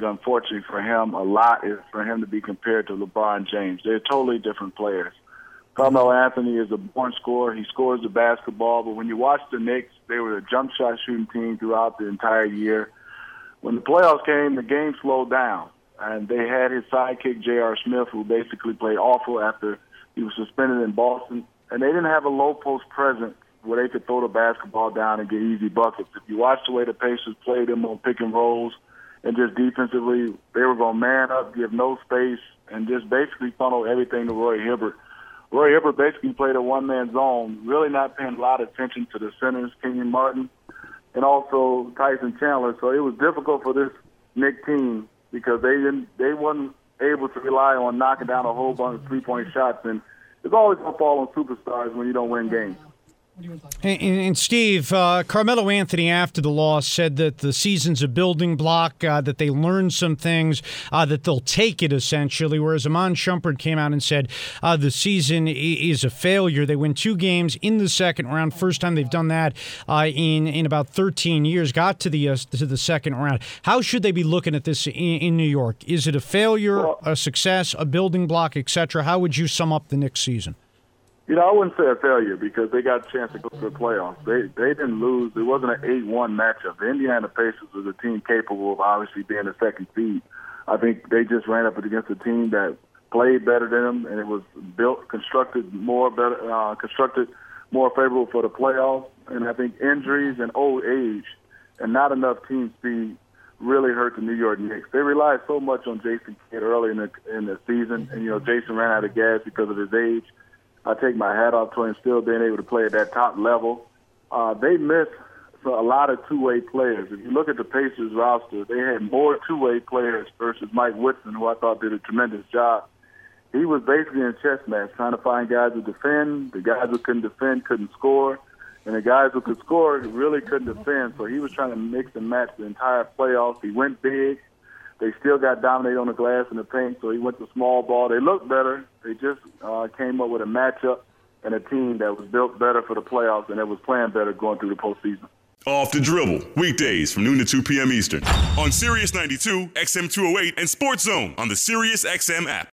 unfortunately for him, a lot is for him to be compared to LeBron James. They're totally different players. Carmelo Anthony is a born scorer. He scores the basketball, but when you watch the Knicks, they were a jump shot shooting team throughout the entire year. When the playoffs came, the game slowed down, and they had his sidekick J.R. Smith, who basically played awful after he was suspended in Boston, and they didn't have a low post presence where they could throw the basketball down and get easy buckets. If you watch the way the Pacers played them on pick and rolls and just defensively, they were going to man up, give no space, and just basically funnel everything to Roy Hibbert Roy Hibbert basically played a one man zone, really not paying a lot of attention to the centers, Kenyon Martin, and also Tyson Chandler. So it was difficult for this Knick team because they didn't they wasn't able to rely on knocking down a whole bunch of three point shots and it's always gonna fall on superstars when you don't win games. And, and Steve, uh, Carmelo Anthony, after the loss, said that the season's a building block, uh, that they learned some things, uh, that they'll take it essentially. Whereas Iman Shumpert came out and said uh, the season is a failure. They win two games in the second round, first time they've done that uh, in in about 13 years. Got to the uh, to the second round. How should they be looking at this in, in New York? Is it a failure, well, a success, a building block, etc.? How would you sum up the next season? You know, I wouldn't say a failure because they got a chance to go to the playoffs. They they didn't lose. It wasn't an eight-one matchup. The Indiana Pacers was a team capable of obviously being a second seed. I think they just ran up against a team that played better than them, and it was built, constructed more better, uh, constructed more favorable for the playoffs. And I think injuries and old age and not enough team speed really hurt the New York Knicks. They relied so much on Jason Kidd early in the in the season, and you know Jason ran out of gas because of his age. I take my hat off to him still being able to play at that top level. Uh, they missed a lot of two-way players. If you look at the Pacers roster, they had more two-way players versus Mike Woodson, who I thought did a tremendous job. He was basically in chess match, trying to find guys to defend. The guys who couldn't defend couldn't score, and the guys who could score really couldn't defend. So he was trying to mix and match the entire playoffs. He went big. They still got dominated on the glass and the paint, so he went to small ball. They looked better. They just uh, came up with a matchup and a team that was built better for the playoffs and that was playing better going through the postseason. Off the dribble, weekdays from noon to 2 p.m. Eastern on Sirius 92, XM 208, and Sports Zone on the Sirius XM app.